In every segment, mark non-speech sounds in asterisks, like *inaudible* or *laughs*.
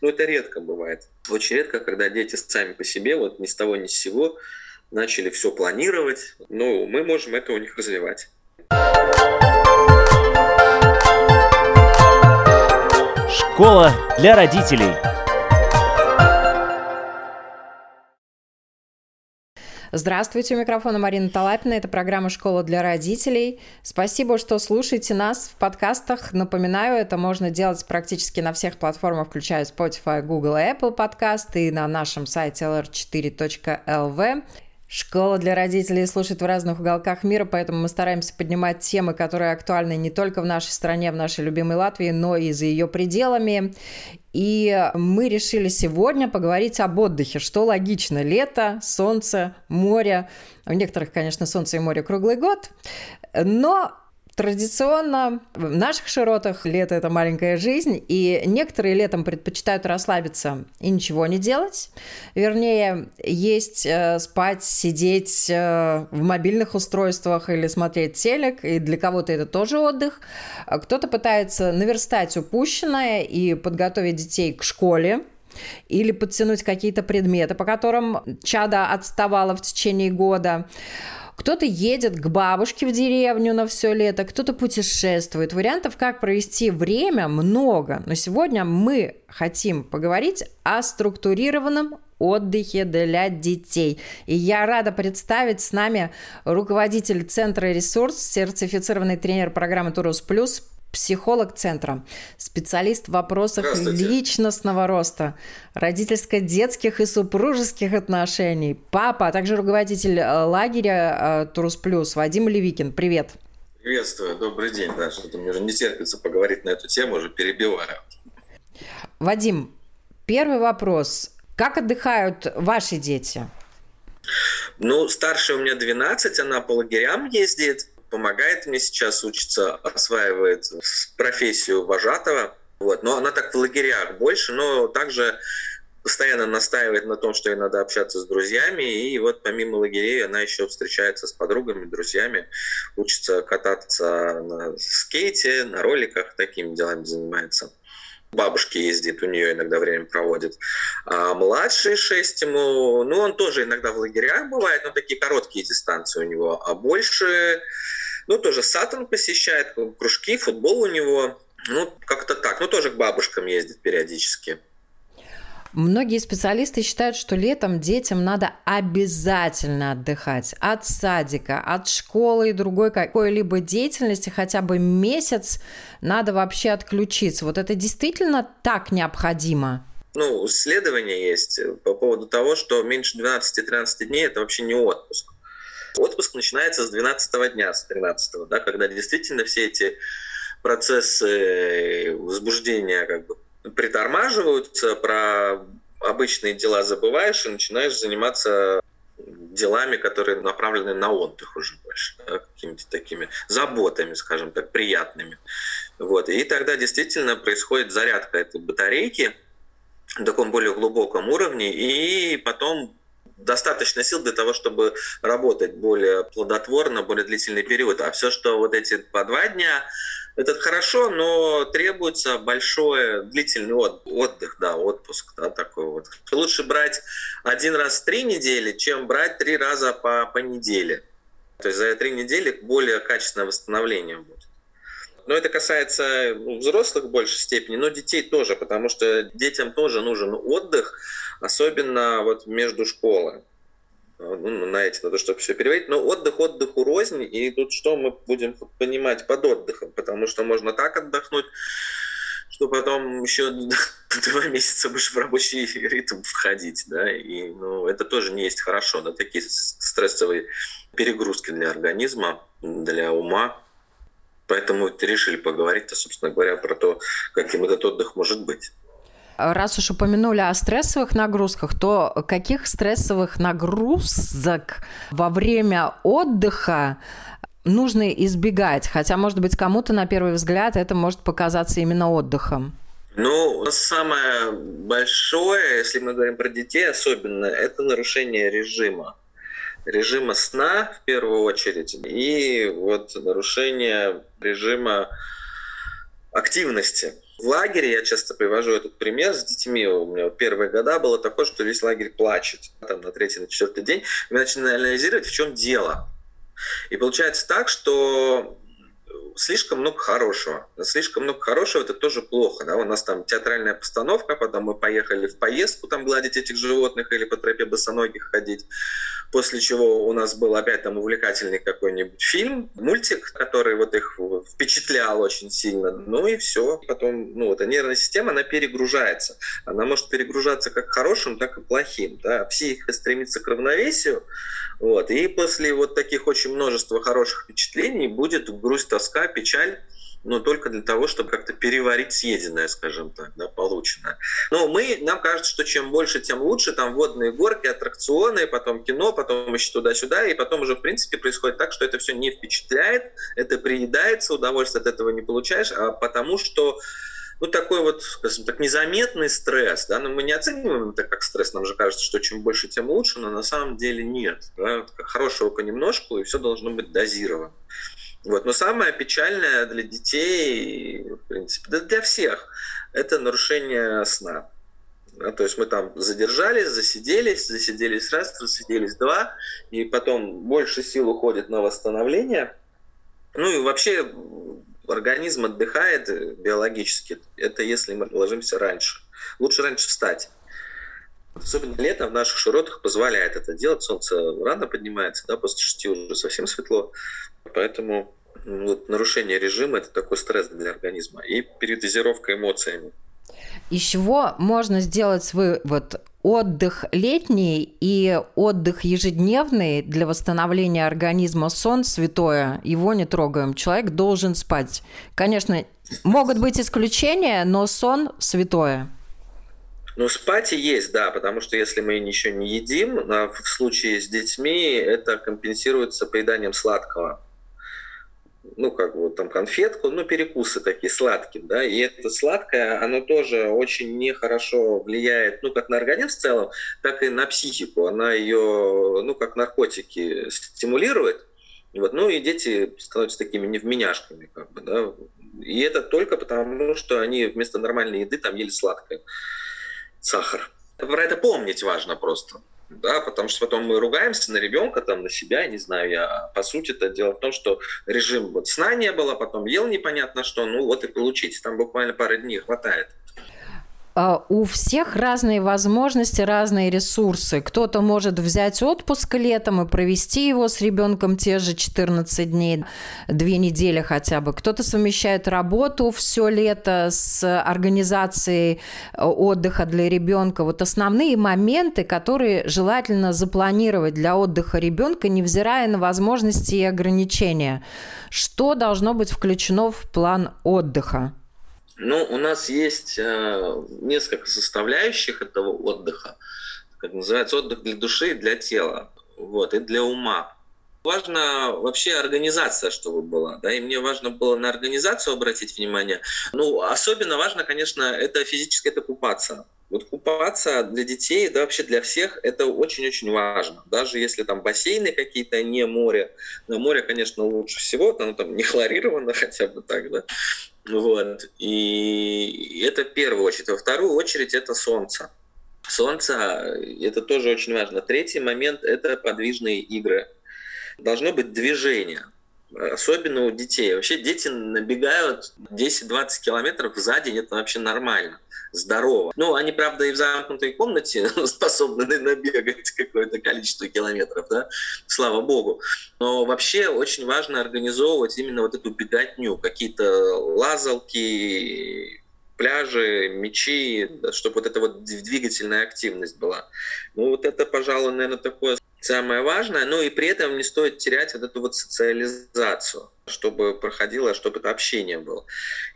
Но это редко бывает. Очень редко, когда дети сами по себе, вот ни с того ни с сего, начали все планировать. Но мы можем это у них развивать. Школа для родителей. Здравствуйте, у микрофона Марина Талапина. Это программа «Школа для родителей». Спасибо, что слушаете нас в подкастах. Напоминаю, это можно делать практически на всех платформах, включая Spotify, Google и Apple подкасты, и на нашем сайте lr4.lv. Школа для родителей слушает в разных уголках мира, поэтому мы стараемся поднимать темы, которые актуальны не только в нашей стране, в нашей любимой Латвии, но и за ее пределами. И мы решили сегодня поговорить об отдыхе, что логично. Лето, солнце, море. У некоторых, конечно, солнце и море круглый год. Но Традиционно в наших широтах лето – это маленькая жизнь, и некоторые летом предпочитают расслабиться и ничего не делать. Вернее, есть, э, спать, сидеть э, в мобильных устройствах или смотреть телек, и для кого-то это тоже отдых. Кто-то пытается наверстать упущенное и подготовить детей к школе, или подтянуть какие-то предметы, по которым чада отставала в течение года. Кто-то едет к бабушке в деревню на все лето, кто-то путешествует. Вариантов, как провести время, много. Но сегодня мы хотим поговорить о структурированном отдыхе для детей. И я рада представить с нами руководитель Центра «Ресурс», сертифицированный тренер программы «Турус Плюс» психолог центра, специалист в вопросах личностного роста, родительско-детских и супружеских отношений, папа, а также руководитель э, лагеря э, Турус Плюс Вадим Левикин. Привет. Приветствую, добрый день. Да, что-то мне уже не терпится поговорить на эту тему, уже перебиваю. Вадим, первый вопрос. Как отдыхают ваши дети? Ну, старшая у меня 12, она по лагерям ездит помогает мне сейчас, учится, осваивает профессию вожатого. Вот. Но она так в лагерях больше, но также постоянно настаивает на том, что ей надо общаться с друзьями. И вот помимо лагерей она еще встречается с подругами, друзьями, учится кататься на скейте, на роликах, такими делами занимается бабушки ездит, у нее иногда время проводит. А младший 6 ему, ну, он тоже иногда в лагерях бывает, но такие короткие дистанции у него. А больше, ну, тоже Сатан посещает, кружки, футбол у него. Ну, как-то так. Ну, тоже к бабушкам ездит периодически. Многие специалисты считают, что летом детям надо обязательно отдыхать от садика, от школы и другой какой-либо деятельности хотя бы месяц надо вообще отключиться. Вот это действительно так необходимо? Ну, исследования есть по поводу того, что меньше 12-13 дней – это вообще не отпуск. Отпуск начинается с 12 дня, с 13 да, когда действительно все эти процессы возбуждения как бы притормаживаются, про обычные дела забываешь и начинаешь заниматься делами, которые направлены на отдых уже больше, да, какими-то такими заботами, скажем так, приятными. Вот. И тогда действительно происходит зарядка этой батарейки на таком более глубоком уровне, и потом достаточно сил для того, чтобы работать более плодотворно, более длительный период. А все, что вот эти по два дня, это хорошо, но требуется большой длительный отдых, да, отпуск, да, такой вот. Лучше брать один раз в три недели, чем брать три раза по, по неделе. То есть за три недели более качественное восстановление будет. Но это касается взрослых в большей степени, но детей тоже, потому что детям тоже нужен отдых, особенно вот между школой ну, на эти надо, чтобы все переводить. Но отдых отдыху рознь, и тут что мы будем понимать под отдыхом, потому что можно так отдохнуть, что потом еще *laughs* два месяца будешь в рабочий ритм входить, да, и ну, это тоже не есть хорошо, да, такие стрессовые перегрузки для организма, для ума, поэтому решили поговорить, собственно говоря, про то, каким этот отдых может быть. Раз уж упомянули о стрессовых нагрузках, то каких стрессовых нагрузок во время отдыха нужно избегать? Хотя, может быть, кому-то на первый взгляд это может показаться именно отдыхом. Ну, самое большое, если мы говорим про детей особенно, это нарушение режима. Режима сна в первую очередь и вот нарушение режима активности В лагере я часто привожу этот пример с детьми. У меня первые года было такое, что весь лагерь плачет. Там на третий, на четвертый день мы начинаем анализировать, в чем дело. И получается так, что слишком много хорошего. Слишком много хорошего это тоже плохо. Да? У нас там театральная постановка, потом мы поехали в поездку там гладить этих животных или по тропе босоногих ходить. После чего у нас был опять там увлекательный какой-нибудь фильм, мультик, который вот их впечатлял очень сильно. Ну и все. Потом, ну, эта нервная система, она перегружается. Она может перегружаться как хорошим, так и плохим. Да? Психика стремится к равновесию. Вот. И после вот таких очень множества хороших впечатлений будет грусть, тоска, печаль но только для того, чтобы как-то переварить съеденное, скажем так, да, полученное. Но мы, нам кажется, что чем больше, тем лучше. Там водные горки, аттракционы, потом кино, потом еще туда-сюда. И потом уже, в принципе, происходит так, что это все не впечатляет, это приедается, удовольствие от этого не получаешь, а потому что ну, такой вот, скажем так, незаметный стресс, да, но мы не оцениваем это как стресс, нам же кажется, что чем больше, тем лучше, но на самом деле нет, да, хорошего понемножку, и все должно быть дозировано. Вот. Но самое печальное для детей, в принципе, да для всех, это нарушение сна. Да, то есть мы там задержались, засиделись, засиделись раз, засиделись два, и потом больше сил уходит на восстановление. Ну и вообще организм отдыхает биологически. Это если мы ложимся раньше. Лучше раньше встать. Особенно летом в наших широтах позволяет это делать. Солнце рано поднимается, да, после шести уже совсем светло. Поэтому вот, нарушение режима – это такой стресс для организма. И передозировка эмоциями. Из чего можно сделать свой вот отдых летний и отдых ежедневный для восстановления организма сон святое, его не трогаем. Человек должен спать. Конечно, могут быть исключения, но сон святое. Ну, спать и есть, да, потому что если мы ничего не едим, в случае с детьми это компенсируется поеданием сладкого ну, как вот там конфетку, ну, перекусы такие сладкие, да, и это сладкое, оно тоже очень нехорошо влияет, ну, как на организм в целом, так и на психику, она ее, ну, как наркотики стимулирует, вот, ну, и дети становятся такими невменяшками, как бы, да, и это только потому, что они вместо нормальной еды там ели сладкое, сахар. Про это помнить важно просто да, потому что потом мы ругаемся на ребенка, там, на себя, не знаю я. По сути, это дело в том, что режим вот сна не было, потом ел непонятно что, ну вот и получите. Там буквально пары дней хватает. А, у всех разные возможности, разные ресурсы. Кто-то может взять отпуск летом и провести его с ребенком те же 14 дней, две недели хотя бы. Кто-то совмещает работу все лето с организацией э, отдыха для ребенка. Вот основные моменты, которые желательно запланировать для отдыха ребенка, невзирая на возможности и ограничения. Что должно быть включено в план отдыха? Ну, у нас есть э, несколько составляющих этого отдыха. Как называется, отдых для души и для тела. Вот, и для ума. Важно вообще организация, чтобы была. Да, и мне важно было на организацию обратить внимание. Ну, особенно важно, конечно, это физически это купаться. Вот купаться для детей, да вообще для всех, это очень-очень важно. Даже если там бассейны какие-то, не море. На море, конечно, лучше всего, оно там не хлорировано *laughs* хотя бы так, да. Вот. И это первую очередь. Во вторую очередь это солнце. Солнце – это тоже очень важно. Третий момент – это подвижные игры. Должно быть движение особенно у детей. Вообще дети набегают 10-20 километров за день, это вообще нормально здорово. Ну, они, правда, и в замкнутой комнате *laughs* способны набегать какое-то количество километров, да, слава богу. Но вообще очень важно организовывать именно вот эту беготню, какие-то лазалки, пляжи, мечи, чтобы вот эта вот двигательная активность была. Ну, вот это, пожалуй, наверное, такое самое важное, но и при этом не стоит терять вот эту вот социализацию, чтобы проходило, чтобы это общение было.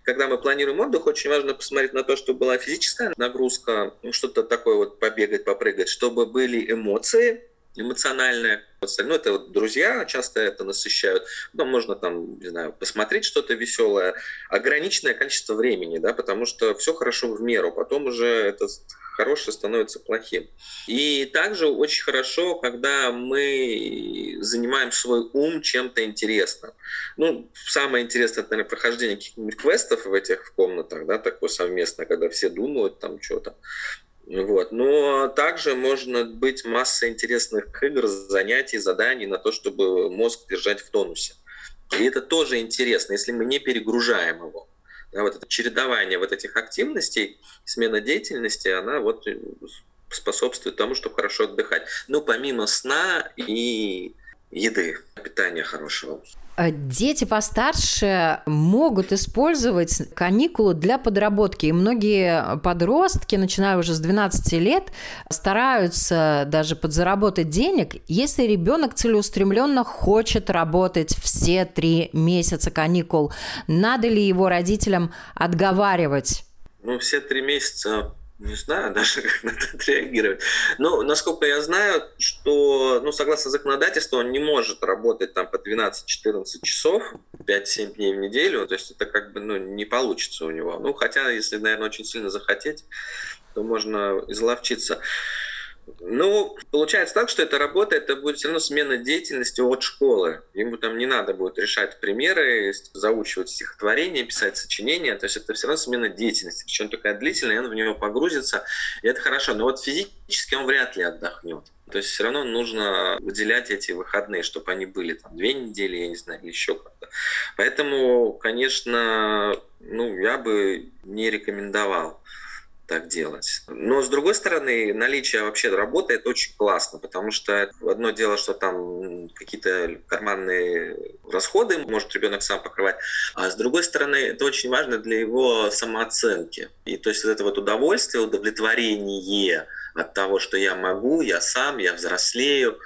Когда мы планируем отдых, очень важно посмотреть на то, чтобы была физическая нагрузка, ну, что-то такое вот побегать, попрыгать, чтобы были эмоции, эмоциональное. Ну, это вот друзья часто это насыщают. Ну, можно там, не знаю, посмотреть что-то веселое. Ограниченное количество времени, да, потому что все хорошо в меру. Потом уже это хорошее становится плохим. И также очень хорошо, когда мы занимаем свой ум чем-то интересным. Ну, самое интересное, это, наверное, прохождение каких-нибудь квестов в этих комнатах, да, такое совместно, когда все думают там что-то. Вот. Но также можно быть масса интересных игр, занятий, заданий на то, чтобы мозг держать в тонусе. И это тоже интересно, если мы не перегружаем его. Да, вот это чередование вот этих активностей, смена деятельности, она вот способствует тому, чтобы хорошо отдыхать. Ну, помимо сна и еды, питания хорошего. А дети постарше могут использовать каникулы для подработки. И многие подростки, начиная уже с 12 лет, стараются даже подзаработать денег, если ребенок целеустремленно хочет работать все три месяца каникул. Надо ли его родителям отговаривать? Ну, все три месяца не знаю *laughs* даже, как на это отреагировать. Но, насколько я знаю, что, ну, согласно законодательству, он не может работать там по 12-14 часов, 5-7 дней в неделю, то есть это как бы, ну, не получится у него. Ну, хотя, если, наверное, очень сильно захотеть, то можно изловчиться. Ну, получается так, что эта работа, это будет все равно смена деятельности от школы. Ему там не надо будет решать примеры, заучивать стихотворения, писать сочинения. То есть это все равно смена деятельности. Причем такая длительная, он в нее погрузится, и это хорошо. Но вот физически он вряд ли отдохнет. То есть все равно нужно выделять эти выходные, чтобы они были там две недели, я не знаю, или еще как-то. Поэтому, конечно, ну, я бы не рекомендовал так делать. Но, с другой стороны, наличие вообще работы – это очень классно, потому что одно дело, что там какие-то карманные расходы может ребенок сам покрывать, а с другой стороны, это очень важно для его самооценки. И то есть вот это вот удовольствие, удовлетворение от того, что я могу, я сам, я взрослею,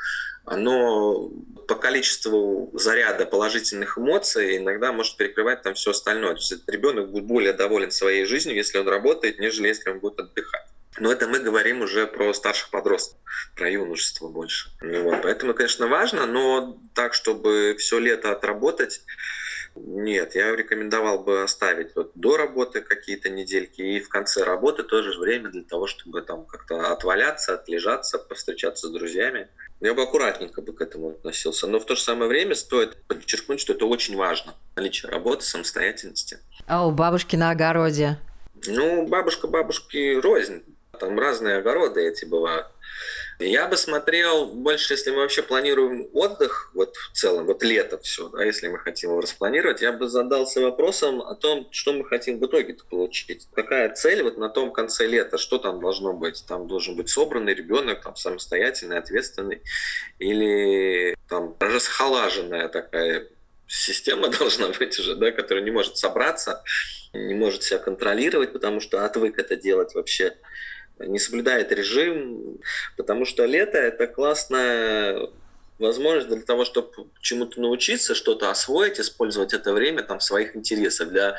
оно по количеству заряда положительных эмоций иногда может перекрывать там все остальное. То есть ребенок будет более доволен своей жизнью, если он работает, нежели если он будет отдыхать. Но это мы говорим уже про старших подростков, про юношество больше. Ну вот. Поэтому, конечно, важно, но так, чтобы все лето отработать, нет, я рекомендовал бы оставить вот до работы какие-то недельки и в конце работы тоже время для того, чтобы там как-то отваляться, отлежаться, повстречаться с друзьями. Я бы аккуратненько бы к этому относился. Но в то же самое время стоит подчеркнуть, что это очень важно. Наличие работы, самостоятельности. А у бабушки на огороде? Ну, бабушка бабушки рознь. Там разные огороды эти бывают. Я бы смотрел больше, если мы вообще планируем отдых, вот в целом, вот лето все, да, если мы хотим его распланировать, я бы задался вопросом о том, что мы хотим в итоге получить. Какая цель вот на том конце лета, что там должно быть? Там должен быть собранный ребенок, там самостоятельный, ответственный, или там расхолаженная такая система *laughs* должна быть уже, да, которая не может собраться, не может себя контролировать, потому что отвык это делать вообще не соблюдает режим, потому что лето – это классная возможность для того, чтобы чему-то научиться, что-то освоить, использовать это время там в своих интересах. Для...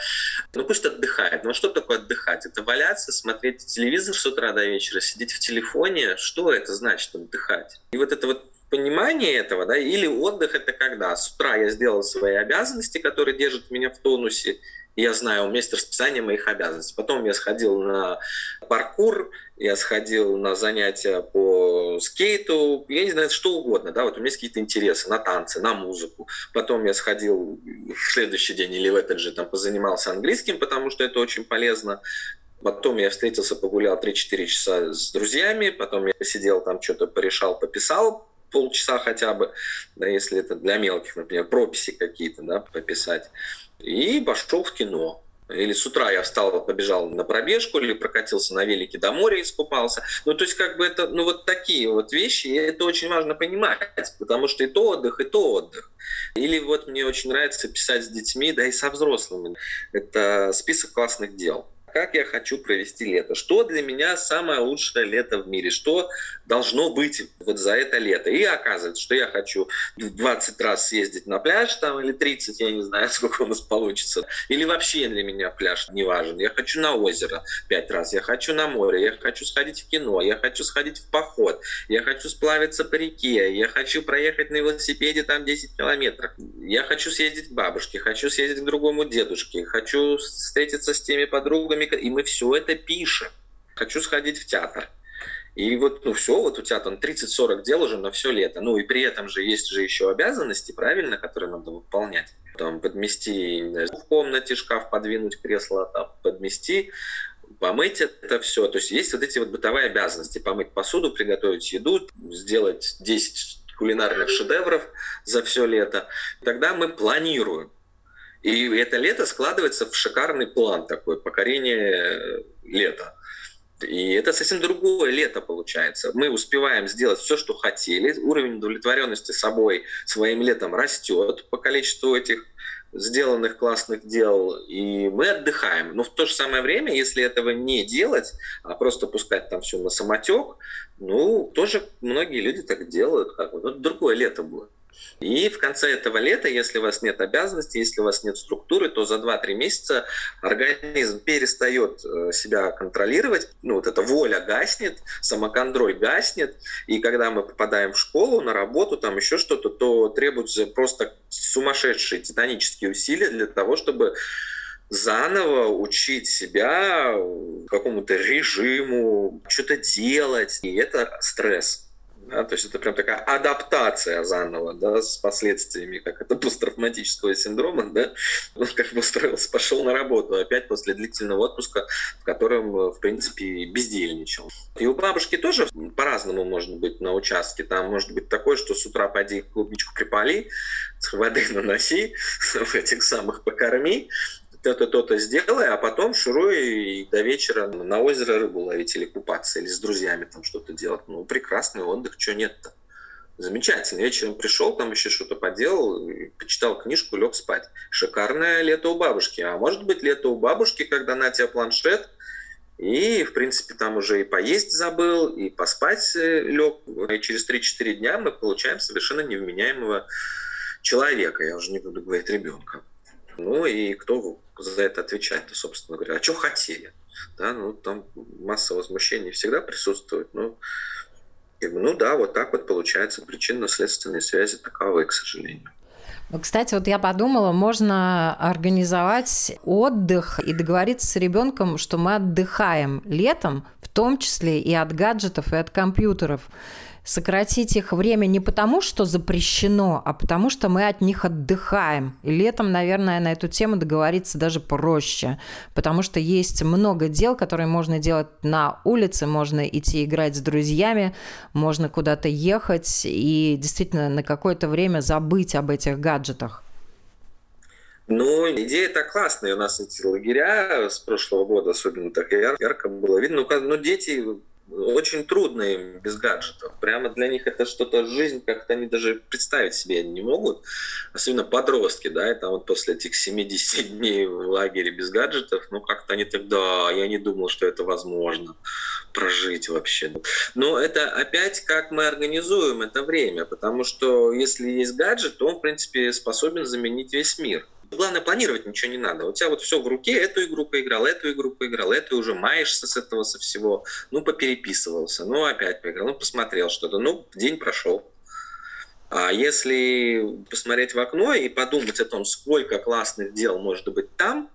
Ну пусть отдыхает. Но что такое отдыхать? Это валяться, смотреть телевизор с утра до вечера, сидеть в телефоне. Что это значит отдыхать? И вот это вот понимание этого, да, или отдых это когда с утра я сделал свои обязанности, которые держат меня в тонусе, я знаю, у меня есть расписание моих обязанностей. Потом я сходил на паркур, я сходил на занятия по скейту, я не знаю, что угодно, да, вот у меня есть какие-то интересы на танцы, на музыку. Потом я сходил в следующий день или в этот же там позанимался английским, потому что это очень полезно. Потом я встретился, погулял 3-4 часа с друзьями, потом я посидел там, что-то порешал, пописал полчаса хотя бы, да, если это для мелких, например, прописи какие-то, да, пописать и пошел в кино. Или с утра я встал, побежал на пробежку, или прокатился на велике до моря, искупался. Ну, то есть, как бы это, ну, вот такие вот вещи, и это очень важно понимать, потому что и то отдых, и то отдых. Или вот мне очень нравится писать с детьми, да и со взрослыми. Это список классных дел как я хочу провести лето, что для меня самое лучшее лето в мире, что должно быть вот за это лето. И оказывается, что я хочу 20 раз съездить на пляж там или 30, я не знаю, *laughs* сколько у нас получится. Или вообще для меня пляж не важен. Я хочу на озеро 5 раз, я хочу на море, я хочу сходить в кино, я хочу сходить в поход, я хочу сплавиться по реке, я хочу проехать на велосипеде там 10 километров, я хочу съездить к бабушке, хочу съездить к другому дедушке, хочу встретиться с теми подругами, и мы все это пишем. хочу сходить в театр. И вот, ну все, вот у тебя там 30-40 дел уже на все лето. Ну и при этом же есть же еще обязанности, правильно, которые надо выполнять. Там подмести в комнате шкаф, подвинуть кресло, там, подмести, помыть это все. То есть есть вот эти вот бытовые обязанности. Помыть посуду, приготовить еду, сделать 10 кулинарных шедевров за все лето. Тогда мы планируем. И это лето складывается в шикарный план такой, покорение лета. И это совсем другое лето получается. Мы успеваем сделать все, что хотели. Уровень удовлетворенности собой своим летом растет по количеству этих сделанных классных дел, и мы отдыхаем. Но в то же самое время, если этого не делать, а просто пускать там все на самотек, ну, тоже многие люди так делают. Как бы. Ну, другое лето будет. И в конце этого лета, если у вас нет обязанностей, если у вас нет структуры, то за 2-3 месяца организм перестает э, себя контролировать, ну вот эта воля гаснет, самоконтроль гаснет, и когда мы попадаем в школу, на работу, там еще что-то, то требуются просто сумасшедшие титанические усилия для того, чтобы заново учить себя какому-то режиму, что-то делать. И это стресс. Да, то есть это прям такая адаптация заново, да, с последствиями, как это *laughs* посттравматического синдрома, да, он как бы устроился, пошел на работу опять после длительного отпуска, в котором, в принципе, бездельничал. И у бабушки тоже по-разному может быть на участке. Там может быть такое, что с утра пойди клубничку припали, воды наноси, *laughs* этих самых покорми, то-то, то-то сделай, а потом шуруй и до вечера на озеро рыбу ловить или купаться, или с друзьями там что-то делать. Ну, прекрасный отдых, что нет-то. Замечательно. Вечером пришел, там еще что-то поделал, почитал книжку, лег спать. Шикарное лето у бабушки. А может быть лето у бабушки, когда на тебя планшет, и, в принципе, там уже и поесть забыл, и поспать э, лег. И через 3-4 дня мы получаем совершенно невменяемого человека. Я уже не буду говорить ребенка. Ну и кто за это отвечает, собственно говоря. А что хотели? Да, ну там масса возмущений всегда присутствует. Ну, ну да, вот так вот получается. Причинно-следственные связи таковы, к сожалению. Кстати, вот я подумала, можно организовать отдых и договориться с ребенком, что мы отдыхаем летом, в том числе и от гаджетов, и от компьютеров сократить их время не потому, что запрещено, а потому, что мы от них отдыхаем. И летом, наверное, на эту тему договориться даже проще, потому что есть много дел, которые можно делать на улице, можно идти играть с друзьями, можно куда-то ехать и действительно на какое-то время забыть об этих гаджетах. Ну, идея-то классная. У нас эти лагеря с прошлого года особенно так ярко было видно. Ну, ну дети очень трудно им без гаджетов. Прямо для них это что-то жизнь, как-то они даже представить себе не могут. Особенно подростки, да, это вот после этих 70 *laughs* дней в лагере без гаджетов, ну как-то они тогда, я не думал, что это возможно прожить вообще. Но это опять как мы организуем это время, потому что если есть гаджет, то он, в принципе, способен заменить весь мир. Главное, планировать ничего не надо. У тебя вот все в руке, эту игру поиграл, эту игру поиграл, эту уже маешься с этого, со всего. Ну, попереписывался, ну, опять поиграл, ну, посмотрел что-то, ну, день прошел. А если посмотреть в окно и подумать о том, сколько классных дел может быть там,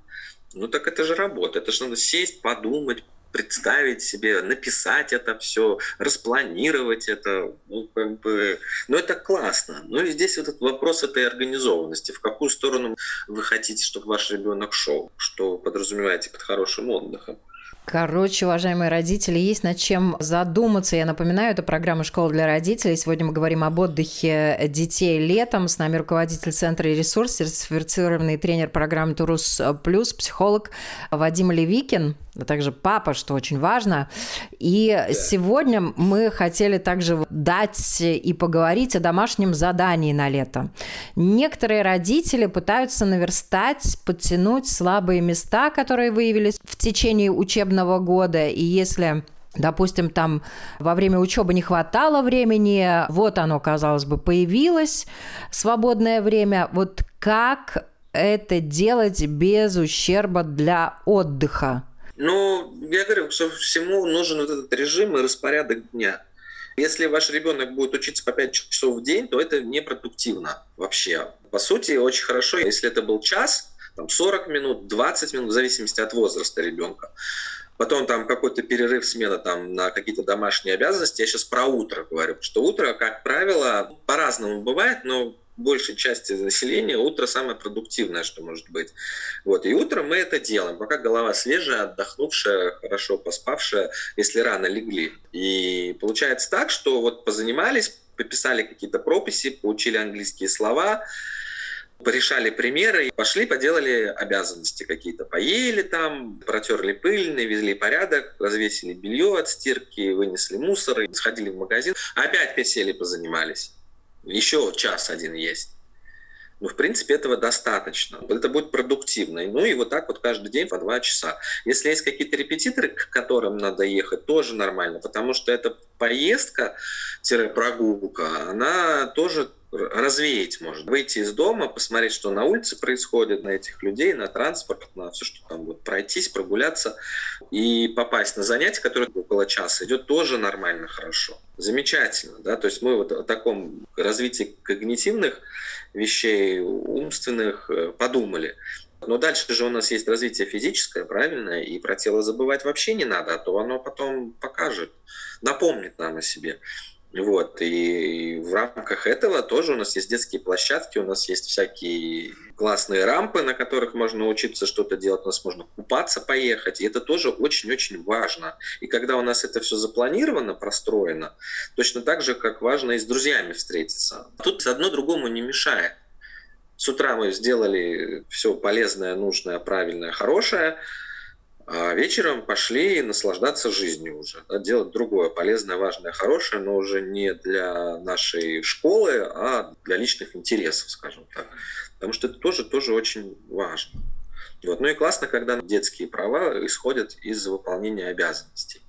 ну так это же работа. Это же надо сесть, подумать, представить себе, написать это все, распланировать это, ну, как бы, ну, это классно. Ну, и здесь вот этот вопрос этой организованности. В какую сторону вы хотите, чтобы ваш ребенок шел? Что подразумеваете под хорошим отдыхом? Короче, уважаемые родители, есть над чем задуматься. Я напоминаю, это программа «Школа для родителей». Сегодня мы говорим об отдыхе детей летом. С нами руководитель Центра «Ресурс», сертифицированный тренер программы «Турус Плюс», психолог Вадим Левикин, а также папа, что очень важно. И да. сегодня мы хотели также дать и поговорить о домашнем задании на лето. Некоторые родители пытаются наверстать, подтянуть слабые места, которые выявились в течение учебного учебного года, и если Допустим, там во время учебы не хватало времени, вот оно, казалось бы, появилось свободное время. Вот как это делать без ущерба для отдыха? Ну, я говорю, что всему нужен вот этот режим и распорядок дня. Если ваш ребенок будет учиться по 5 часов в день, то это непродуктивно вообще. По сути, очень хорошо, если это был час, там 40 минут, 20 минут, в зависимости от возраста ребенка потом там какой-то перерыв, смена там на какие-то домашние обязанности. Я сейчас про утро говорю, что утро, как правило, по-разному бывает, но большей части населения утро самое продуктивное, что может быть. Вот. И утром мы это делаем, пока голова свежая, отдохнувшая, хорошо поспавшая, если рано легли. И получается так, что вот позанимались, пописали какие-то прописи, получили английские слова, порешали примеры, пошли, поделали обязанности какие-то. Поели там, протерли пыль, навезли порядок, развесили белье от стирки, вынесли мусор, сходили в магазин. Опять присели, позанимались. Еще час один есть. Ну, в принципе, этого достаточно. Это будет продуктивно. Ну и вот так вот каждый день по два часа. Если есть какие-то репетиторы, к которым надо ехать, тоже нормально, потому что эта поездка-прогулка, она тоже развеять может. Выйти из дома, посмотреть, что на улице происходит, на этих людей, на транспорт, на все, что там будет, пройтись, прогуляться и попасть на занятие, которое около часа идет, тоже нормально, хорошо. Замечательно, да, то есть мы вот о таком развитии когнитивных вещей, умственных э, подумали. Но дальше же у нас есть развитие физическое, правильно, и про тело забывать вообще не надо, а то оно потом покажет, напомнит нам о себе. Вот, и в рамках этого тоже у нас есть детские площадки, у нас есть всякие классные рампы, на которых можно учиться что-то делать, у нас можно купаться, поехать, и это тоже очень-очень важно. И когда у нас это все запланировано, простроено, точно так же, как важно и с друзьями встретиться. Тут одно другому не мешает. С утра мы сделали все полезное, нужное, правильное, хорошее, а вечером пошли наслаждаться жизнью уже, да, делать другое, полезное, важное, хорошее, но уже не для нашей школы, а для личных интересов, скажем так. Потому что это тоже, тоже очень важно. Вот. Ну и классно, когда детские права исходят из выполнения обязанностей.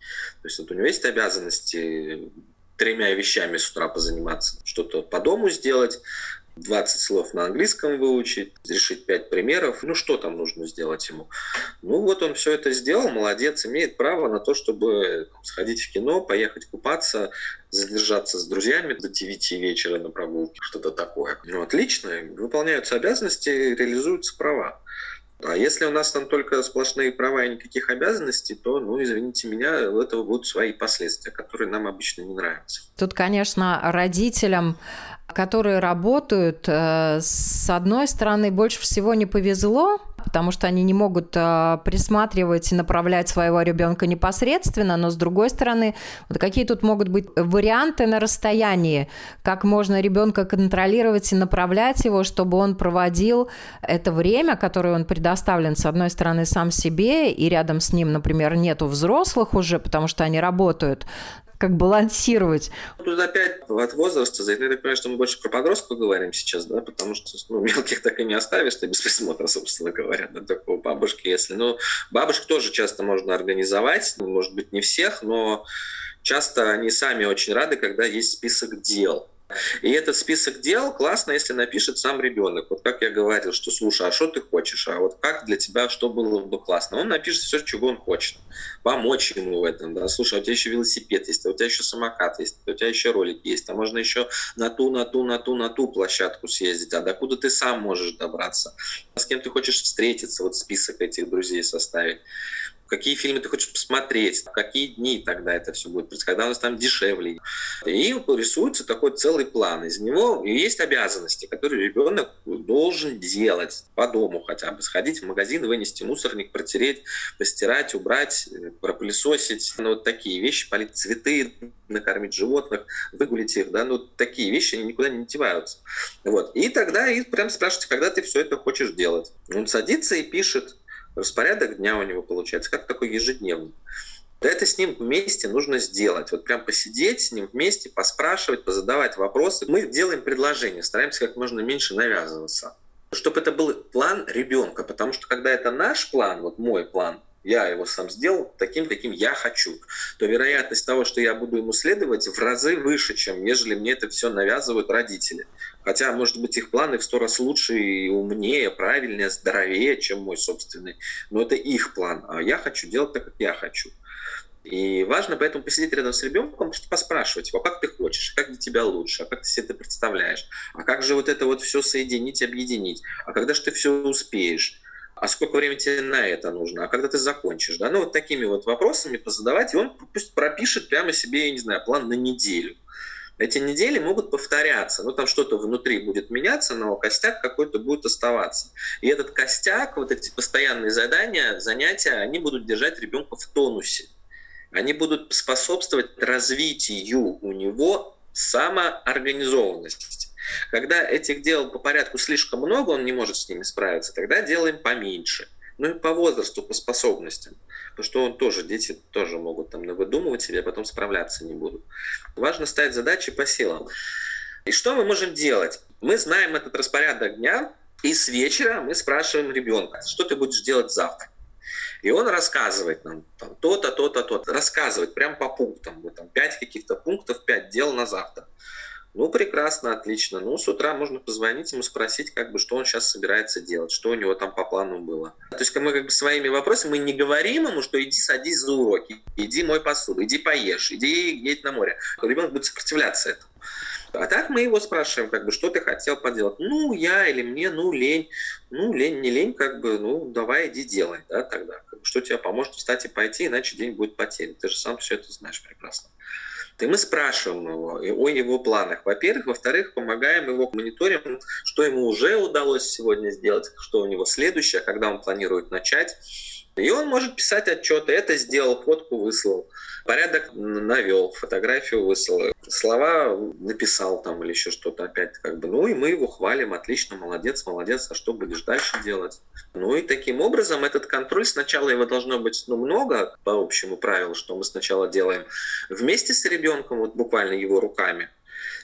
То есть вот у него есть обязанности тремя вещами с утра позаниматься, что-то по дому сделать, 20 слов на английском выучить, решить 5 примеров. Ну, что там нужно сделать ему? Ну, вот он все это сделал, молодец, имеет право на то, чтобы сходить в кино, поехать купаться, задержаться с друзьями до 9 вечера на прогулке, что-то такое. Ну, отлично, выполняются обязанности, реализуются права. А если у нас там только сплошные права и никаких обязанностей, то, ну, извините меня, у этого будут свои последствия, которые нам обычно не нравятся. Тут, конечно, родителям которые работают, э, с одной стороны, больше всего не повезло, потому что они не могут э, присматривать и направлять своего ребенка непосредственно, но с другой стороны, вот какие тут могут быть варианты на расстоянии, как можно ребенка контролировать и направлять его, чтобы он проводил это время, которое он предоставлен, с одной стороны, сам себе, и рядом с ним, например, нету взрослых уже, потому что они работают, как балансировать. Тут опять от возраста, я так понимаю, что мы больше про подростков говорим сейчас, да, потому что ну, мелких так и не оставишь, ты без присмотра, собственно говоря, да, такого бабушки, если. Ну, бабушек тоже часто можно организовать, может быть, не всех, но часто они сами очень рады, когда есть список дел. И этот список дел классно, если напишет сам ребенок. Вот как я говорил, что слушай, а что ты хочешь? А вот как для тебя, что было бы классно? Он напишет все, чего он хочет. Помочь ему в этом. Да? Слушай, а у тебя еще велосипед есть, а у тебя еще самокат есть, а у тебя еще ролик есть, а можно еще на ту, на ту, на ту, на ту площадку съездить. А докуда ты сам можешь добраться? С кем ты хочешь встретиться? Вот список этих друзей составить какие фильмы ты хочешь посмотреть, какие дни тогда это все будет когда у нас там дешевле. И рисуется такой целый план. Из него есть обязанности, которые ребенок должен делать по дому хотя бы. Сходить в магазин, вынести мусорник, протереть, постирать, убрать, пропылесосить. Ну, вот такие вещи, полить цветы, накормить животных, выгулить их, да, ну, такие вещи, они никуда не деваются. Вот. И тогда и прям спрашиваете, когда ты все это хочешь делать. Он садится и пишет, распорядок дня у него получается, как такой ежедневный. Это с ним вместе нужно сделать. Вот прям посидеть с ним вместе, поспрашивать, позадавать вопросы. Мы делаем предложение, стараемся как можно меньше навязываться. Чтобы это был план ребенка, потому что когда это наш план, вот мой план, я его сам сделал таким, каким я хочу, то вероятность того, что я буду ему следовать, в разы выше, чем нежели мне это все навязывают родители. Хотя, может быть, их планы в сто раз лучше и умнее, правильнее, здоровее, чем мой собственный. Но это их план, а я хочу делать так, как я хочу. И важно поэтому посидеть рядом с ребенком, просто поспрашивать его, а как ты хочешь, как для тебя лучше, а как ты себе это представляешь, а как же вот это вот все соединить, объединить, а когда же ты все успеешь, а сколько времени тебе на это нужно, а когда ты закончишь, да, ну вот такими вот вопросами позадавать, и он пусть пропишет прямо себе, я не знаю, план на неделю. Эти недели могут повторяться, ну там что-то внутри будет меняться, но костяк какой-то будет оставаться. И этот костяк, вот эти постоянные задания, занятия, они будут держать ребенка в тонусе. Они будут способствовать развитию у него самоорганизованности. Когда этих дел по порядку слишком много, он не может с ними справиться, тогда делаем поменьше. Ну и по возрасту, по способностям. Потому что он тоже, дети тоже могут там выдумывать себе, а потом справляться не будут. Важно ставить задачи по силам. И что мы можем делать? Мы знаем этот распорядок дня, и с вечера мы спрашиваем ребенка, что ты будешь делать завтра. И он рассказывает нам там, то-то, то-то, то-то. Рассказывает прям по пунктам. Вот, там, пять каких-то пунктов, пять дел на завтра. Ну, прекрасно, отлично. Ну, с утра можно позвонить ему, спросить, как бы, что он сейчас собирается делать, что у него там по плану было. То есть мы как бы своими вопросами, мы не говорим ему, что иди садись за уроки, иди мой посуду, иди поешь, иди едь на море. Ребенок будет сопротивляться этому. А так мы его спрашиваем, как бы, что ты хотел поделать? Ну, я или мне, ну, лень. Ну, лень, не лень, как бы, ну, давай иди делай, да, тогда. Что тебе поможет встать и пойти, иначе день будет потерян. Ты же сам все это знаешь прекрасно. И мы спрашиваем его о его планах. Во-первых. Во-вторых, помогаем его мониторим, что ему уже удалось сегодня сделать, что у него следующее, когда он планирует начать. И он может писать отчеты. Это сделал, фотку выслал порядок навел, фотографию выслал, слова написал там или еще что-то опять как бы. Ну и мы его хвалим, отлично, молодец, молодец, а что будешь дальше делать? Ну и таким образом этот контроль, сначала его должно быть ну, много по общему правилу, что мы сначала делаем вместе с ребенком, вот буквально его руками,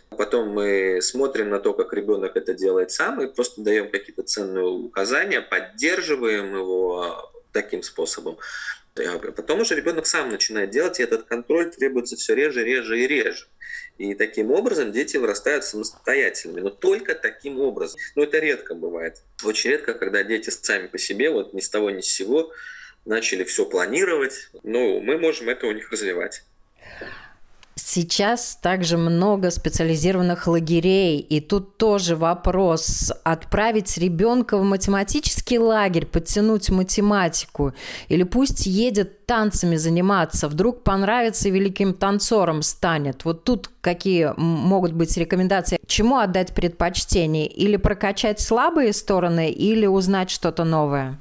Потом мы смотрим на то, как ребенок это делает сам, и просто даем какие-то ценные указания, поддерживаем его таким способом. Потом уже ребенок сам начинает делать, и этот контроль требуется все реже, реже и реже. И таким образом дети вырастают самостоятельными. Но только таким образом. Но это редко бывает. Очень редко, когда дети сами по себе, вот ни с того ни с сего, начали все планировать. Но мы можем это у них развивать. Сейчас также много специализированных лагерей, и тут тоже вопрос отправить ребенка в математический лагерь, подтянуть математику, или пусть едет танцами заниматься, вдруг понравится и великим танцором станет. Вот тут какие могут быть рекомендации? Чему отдать предпочтение? Или прокачать слабые стороны, или узнать что-то новое?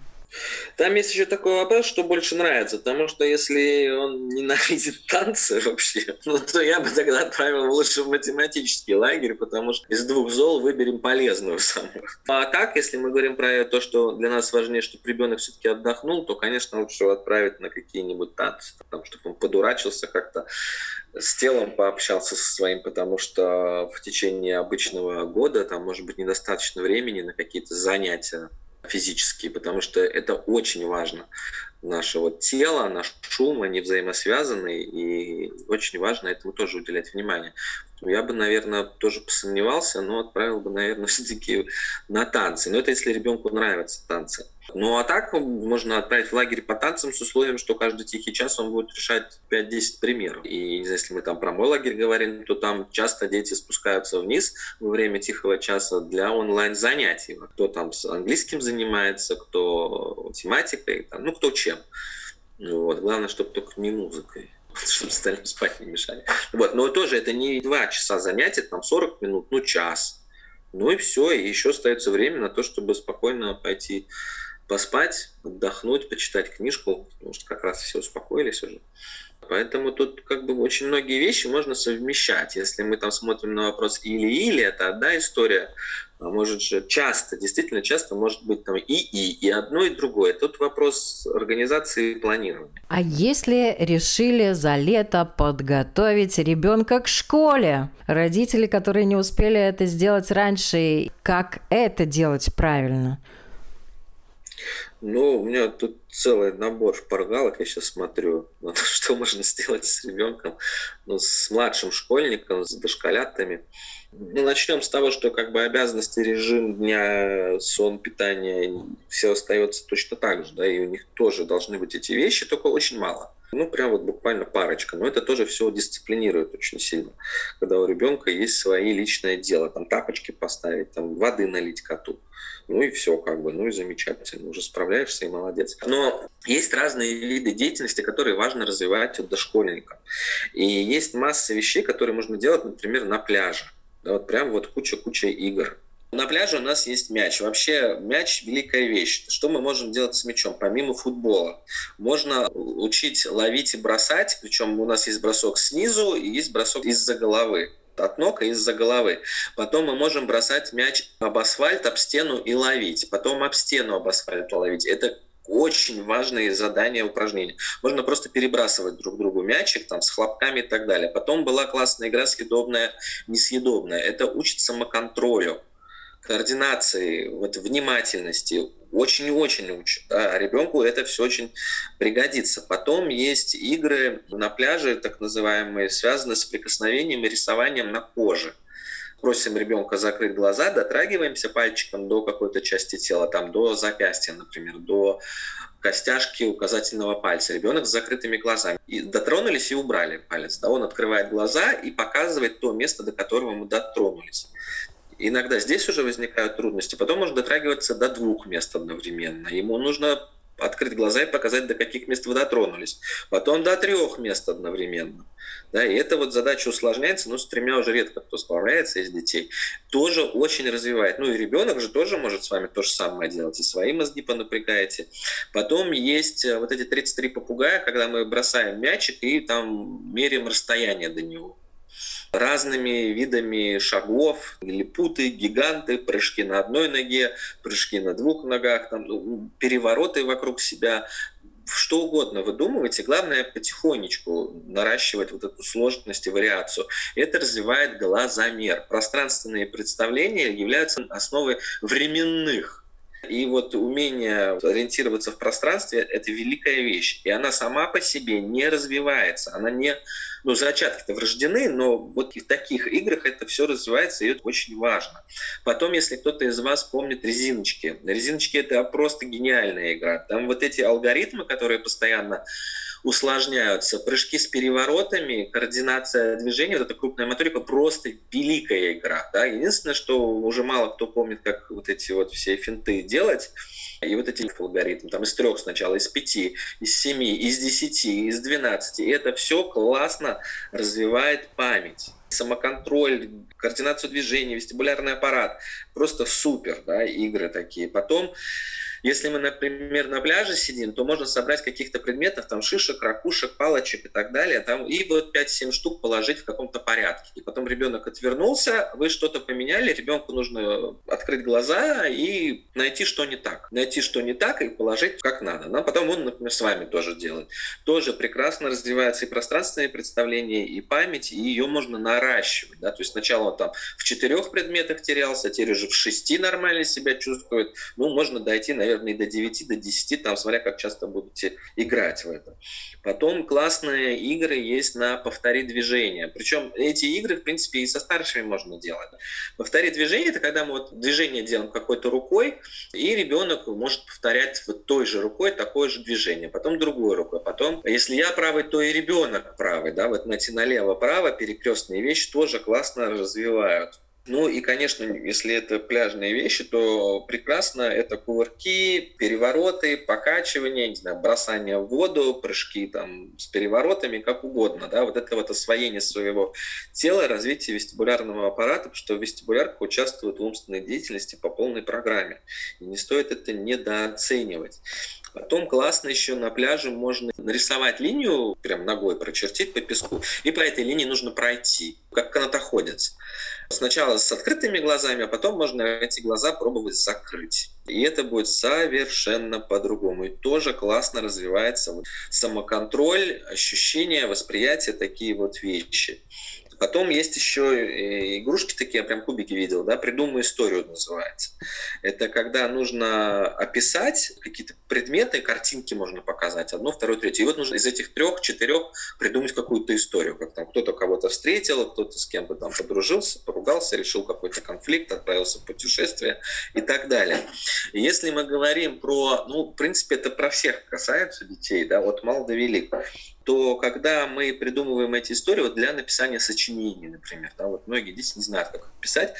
Там есть еще такой вопрос, что больше нравится, потому что если он ненавидит *laughs* танцы вообще, ну, то я бы тогда отправил лучше в математический лагерь, потому что из двух зол выберем полезную самую. А так, если мы говорим про то, что для нас важнее, чтобы ребенок все-таки отдохнул, то, конечно, лучше его отправить на какие-нибудь танцы, там, чтобы он подурачился как-то, с телом пообщался со своим, потому что в течение обычного года там может быть недостаточно времени на какие-то занятия физические, потому что это очень важно. Наше вот тело, наш шум, они взаимосвязаны, и очень важно этому тоже уделять внимание. Я бы, наверное, тоже посомневался, но отправил бы, наверное, *laughs* все-таки на танцы. Но это если ребенку нравятся танцы. Ну а так можно отправить в лагерь по танцам с условием, что каждый тихий час он будет решать 5-10 примеров. И если мы там про мой лагерь говорим, то там часто дети спускаются вниз во время тихого часа для онлайн-занятий. Кто там с английским занимается, кто математикой, там, ну кто чем. Вот. Главное, чтобы только не музыкой *laughs* чтобы остальным спать не мешали. Вот. Но тоже это не два часа занятия, там 40 минут, ну час. Ну и все, и еще остается время на то, чтобы спокойно пойти поспать, отдохнуть, почитать книжку, потому что как раз все успокоились уже. Поэтому тут как бы очень многие вещи можно совмещать. Если мы там смотрим на вопрос или-или, это одна история. А может же часто, действительно часто может быть там и-и, и одно, и другое. Тут вопрос организации и планирования. А если решили за лето подготовить ребенка к школе? Родители, которые не успели это сделать раньше, как это делать правильно? Ну, у меня тут целый набор шпаргалок, я сейчас смотрю, *laughs* что можно сделать с ребенком, ну, с младшим школьником, с дошколятами. Ну, начнем с того, что как бы обязанности, режим дня, сон, питание, все остается точно так же, да, и у них тоже должны быть эти вещи, только очень мало. Ну, прям вот буквально парочка. Но это тоже все дисциплинирует очень сильно. Когда у ребенка есть свои личное дело. Там тапочки поставить, там воды налить коту. Ну и все, как бы, ну и замечательно, уже справляешься и молодец. Но есть разные виды деятельности, которые важно развивать у дошкольника. И есть масса вещей, которые можно делать, например, на пляже. Да, вот прям вот куча-куча игр. На пляже у нас есть мяч. Вообще мяч – великая вещь. Что мы можем делать с мячом, помимо футбола? Можно учить ловить и бросать, причем у нас есть бросок снизу и есть бросок из-за головы от ног и из-за головы. Потом мы можем бросать мяч об асфальт, об стену и ловить. Потом об стену об асфальт ловить. Это очень важные задания, упражнения. Можно просто перебрасывать друг другу мячик там, с хлопками и так далее. Потом была классная игра съедобная, несъедобная. Это учит самоконтролю координации, вот, внимательности, очень-очень учат. Да, а ребенку это все очень пригодится. Потом есть игры на пляже, так называемые, связанные с прикосновением и рисованием на коже. Просим ребенка закрыть глаза, дотрагиваемся пальчиком до какой-то части тела, там до запястья, например, до костяшки указательного пальца. Ребенок с закрытыми глазами. И дотронулись и убрали палец. Да, он открывает глаза и показывает то место, до которого мы дотронулись. Иногда здесь уже возникают трудности. Потом можно дотрагиваться до двух мест одновременно. Ему нужно открыть глаза и показать, до каких мест вы дотронулись. Потом до трех мест одновременно. Да, и эта вот задача усложняется, но с тремя уже редко кто справляется из детей. Тоже очень развивает. Ну и ребенок же тоже может с вами то же самое делать. И свои мозги понапрягаете. Потом есть э, вот эти 33 попугая, когда мы бросаем мячик и там меряем расстояние до него разными видами шагов, лилипуты, гиганты, прыжки на одной ноге, прыжки на двух ногах, там, ну, перевороты вокруг себя, что угодно выдумывайте, главное потихонечку наращивать вот эту сложность и вариацию. Это развивает глазомер. Пространственные представления являются основой временных и вот умение ориентироваться в пространстве – это великая вещь. И она сама по себе не развивается. Она не ну, зачатки-то врождены, но вот в таких играх это все развивается, и это очень важно. Потом, если кто-то из вас помнит резиночки. Резиночки — это просто гениальная игра. Там вот эти алгоритмы, которые постоянно усложняются. Прыжки с переворотами, координация движения, вот эта крупная моторика, просто великая игра. Да? Единственное, что уже мало кто помнит, как вот эти вот все финты делать. И вот эти алгоритмы, там из трех сначала, из пяти, из семи, из десяти, из двенадцати. Это все классно развивает память самоконтроль, координацию движений, вестибулярный аппарат. Просто супер, да, игры такие. Потом если мы, например, на пляже сидим, то можно собрать каких-то предметов, там шишек, ракушек, палочек и так далее, там, и вот 5-7 штук положить в каком-то порядке. И потом ребенок отвернулся, вы что-то поменяли, ребенку нужно открыть глаза и найти, что не так. Найти, что не так, и положить как надо. Но потом он, например, с вами тоже делает. Тоже прекрасно развивается и пространственные представления, и память, и ее можно наращивать. Да? То есть сначала там в четырех предметах терялся, теперь уже в шести нормально себя чувствует. Ну, можно дойти, наверное, наверное, и до 9, до 10, там, смотря как часто будете играть в это. Потом классные игры есть на повтори движение. Причем эти игры, в принципе, и со старшими можно делать. Повтори движение – это когда мы вот движение делаем какой-то рукой, и ребенок может повторять вот той же рукой такое же движение, потом другой рукой. Потом, если я правый, то и ребенок правый. Да? Вот найти налево-право перекрестные вещи тоже классно развивают. Ну и, конечно, если это пляжные вещи, то прекрасно это кувырки, перевороты, покачивания, не знаю, бросание в воду, прыжки там с переворотами, как угодно. Да? Вот это вот освоение своего тела, развитие вестибулярного аппарата, потому что вестибулярка участвует в умственной деятельности по полной программе. И не стоит это недооценивать. Потом классно еще на пляже можно нарисовать линию, прям ногой прочертить по песку, и по этой линии нужно пройти, как канатоходец. Сначала с открытыми глазами, а потом можно эти глаза пробовать закрыть. И это будет совершенно по-другому. И тоже классно развивается самоконтроль, ощущение, восприятие, такие вот вещи. Потом есть еще игрушки такие, я прям кубики видел, да, «Придумай историю» называется. Это когда нужно описать какие-то предметы, картинки можно показать, одно, второе, третье. И вот нужно из этих трех-четырех придумать какую-то историю, как там кто-то кого-то встретил, кто-то с кем-то там подружился, поругался, решил какой-то конфликт, отправился в путешествие и так далее. Если мы говорим про, ну, в принципе, это про всех касается детей, да, от мал до велик, то когда мы придумываем эти истории вот для написания сочинений, например, да, вот многие дети не знают, как писать,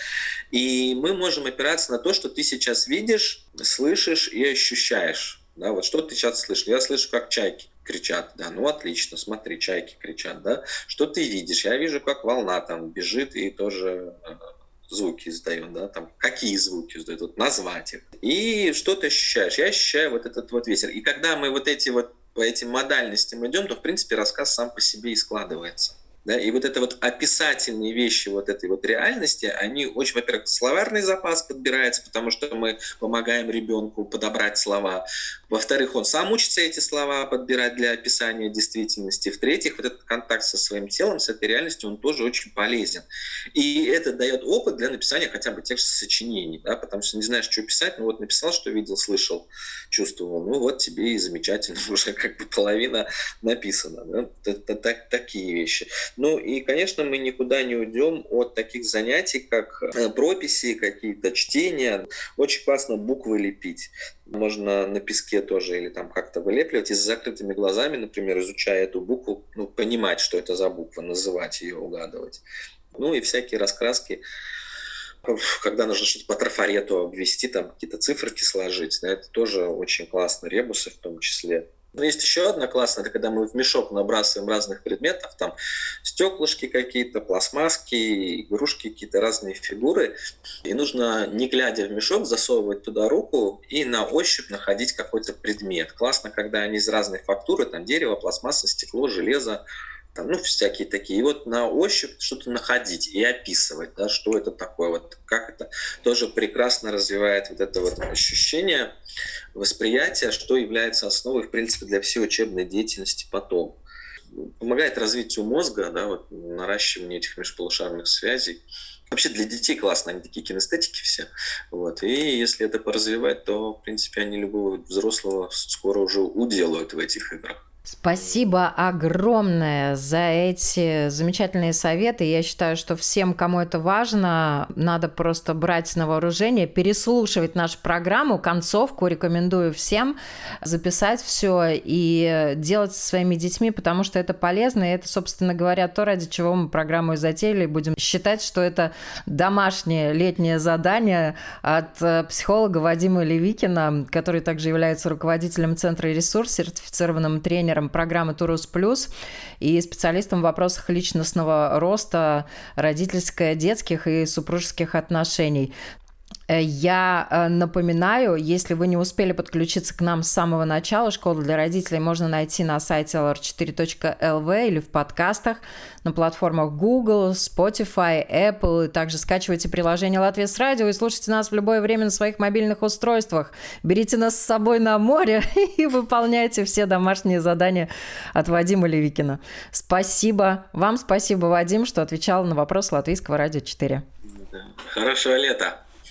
и мы можем опираться на то, что ты сейчас видишь, слышишь и ощущаешь. Да, вот что ты сейчас слышишь? Я слышу, как чайки кричат, да, ну отлично, смотри, чайки кричат, да. Что ты видишь? Я вижу, как волна там бежит и тоже э, звуки издает, да, там, какие звуки издает, вот назвать их. И что ты ощущаешь? Я ощущаю вот этот вот ветер. И когда мы вот эти вот по этим модальностям идем, то, в принципе, рассказ сам по себе и складывается. Да? И вот это вот описательные вещи вот этой вот реальности, они очень, во-первых, словарный запас подбирается, потому что мы помогаем ребенку подобрать слова. Во-вторых, он сам учится эти слова подбирать для описания действительности. В-третьих, вот этот контакт со своим телом, с этой реальностью, он тоже очень полезен. И это дает опыт для написания хотя бы тех же сочинений, да? потому что не знаешь, что писать, ну вот написал, что видел, слышал, чувствовал, ну вот тебе и замечательно, *laughs* уже как бы половина написана. Да? Такие вещи. Ну и, конечно, мы никуда не уйдем от таких занятий, как э, прописи, какие-то чтения. Очень классно буквы лепить. Можно на песке тоже или там как-то вылепливать и с закрытыми глазами, например, изучая эту букву, ну, понимать, что это за буква, называть ее, угадывать. Ну и всякие раскраски когда нужно что-то по трафарету обвести, там какие-то циферки сложить, да, это тоже очень классно, ребусы в том числе. Но есть еще одна классная, это когда мы в мешок набрасываем разных предметов, там стеклышки какие-то, пластмасски, игрушки, какие-то разные фигуры. И нужно, не глядя в мешок, засовывать туда руку и на ощупь находить какой-то предмет. Классно, когда они из разной фактуры, там дерево, пластмасса, стекло, железо, там, ну, всякие такие. И вот на ощупь что-то находить и описывать, да, что это такое, вот как это тоже прекрасно развивает вот это вот ощущение восприятия, что является основой, в принципе, для всей учебной деятельности потом. Помогает развитию мозга, да, вот, наращиванию этих межполушарных связей. Вообще для детей классно, они такие кинестетики все. Вот. И если это поразвивать, то, в принципе, они любого взрослого скоро уже уделают в этих играх. Спасибо огромное за эти замечательные советы. Я считаю, что всем, кому это важно, надо просто брать на вооружение, переслушивать нашу программу, концовку. Рекомендую всем записать все и делать со своими детьми, потому что это полезно. И это, собственно говоря, то, ради чего мы программу и затеяли. Будем считать, что это домашнее летнее задание от э, психолога Вадима Левикина, который также является руководителем Центра ресурс, сертифицированным тренером тренером программы Турус Плюс и специалистом в вопросах личностного роста, родительско-детских и супружеских отношений. Э, я э, напоминаю, если вы не успели подключиться к нам с самого начала, школу для родителей можно найти на сайте lr4.lv или в подкастах на платформах Google, Spotify, Apple. И также скачивайте приложение «Латвия с радио» и слушайте нас в любое время на своих мобильных устройствах. Берите нас с собой на море *laughs* и выполняйте все домашние задания от Вадима Левикина. Спасибо. Вам спасибо, Вадим, что отвечал на вопрос Латвийского радио 4. Хорошего лета!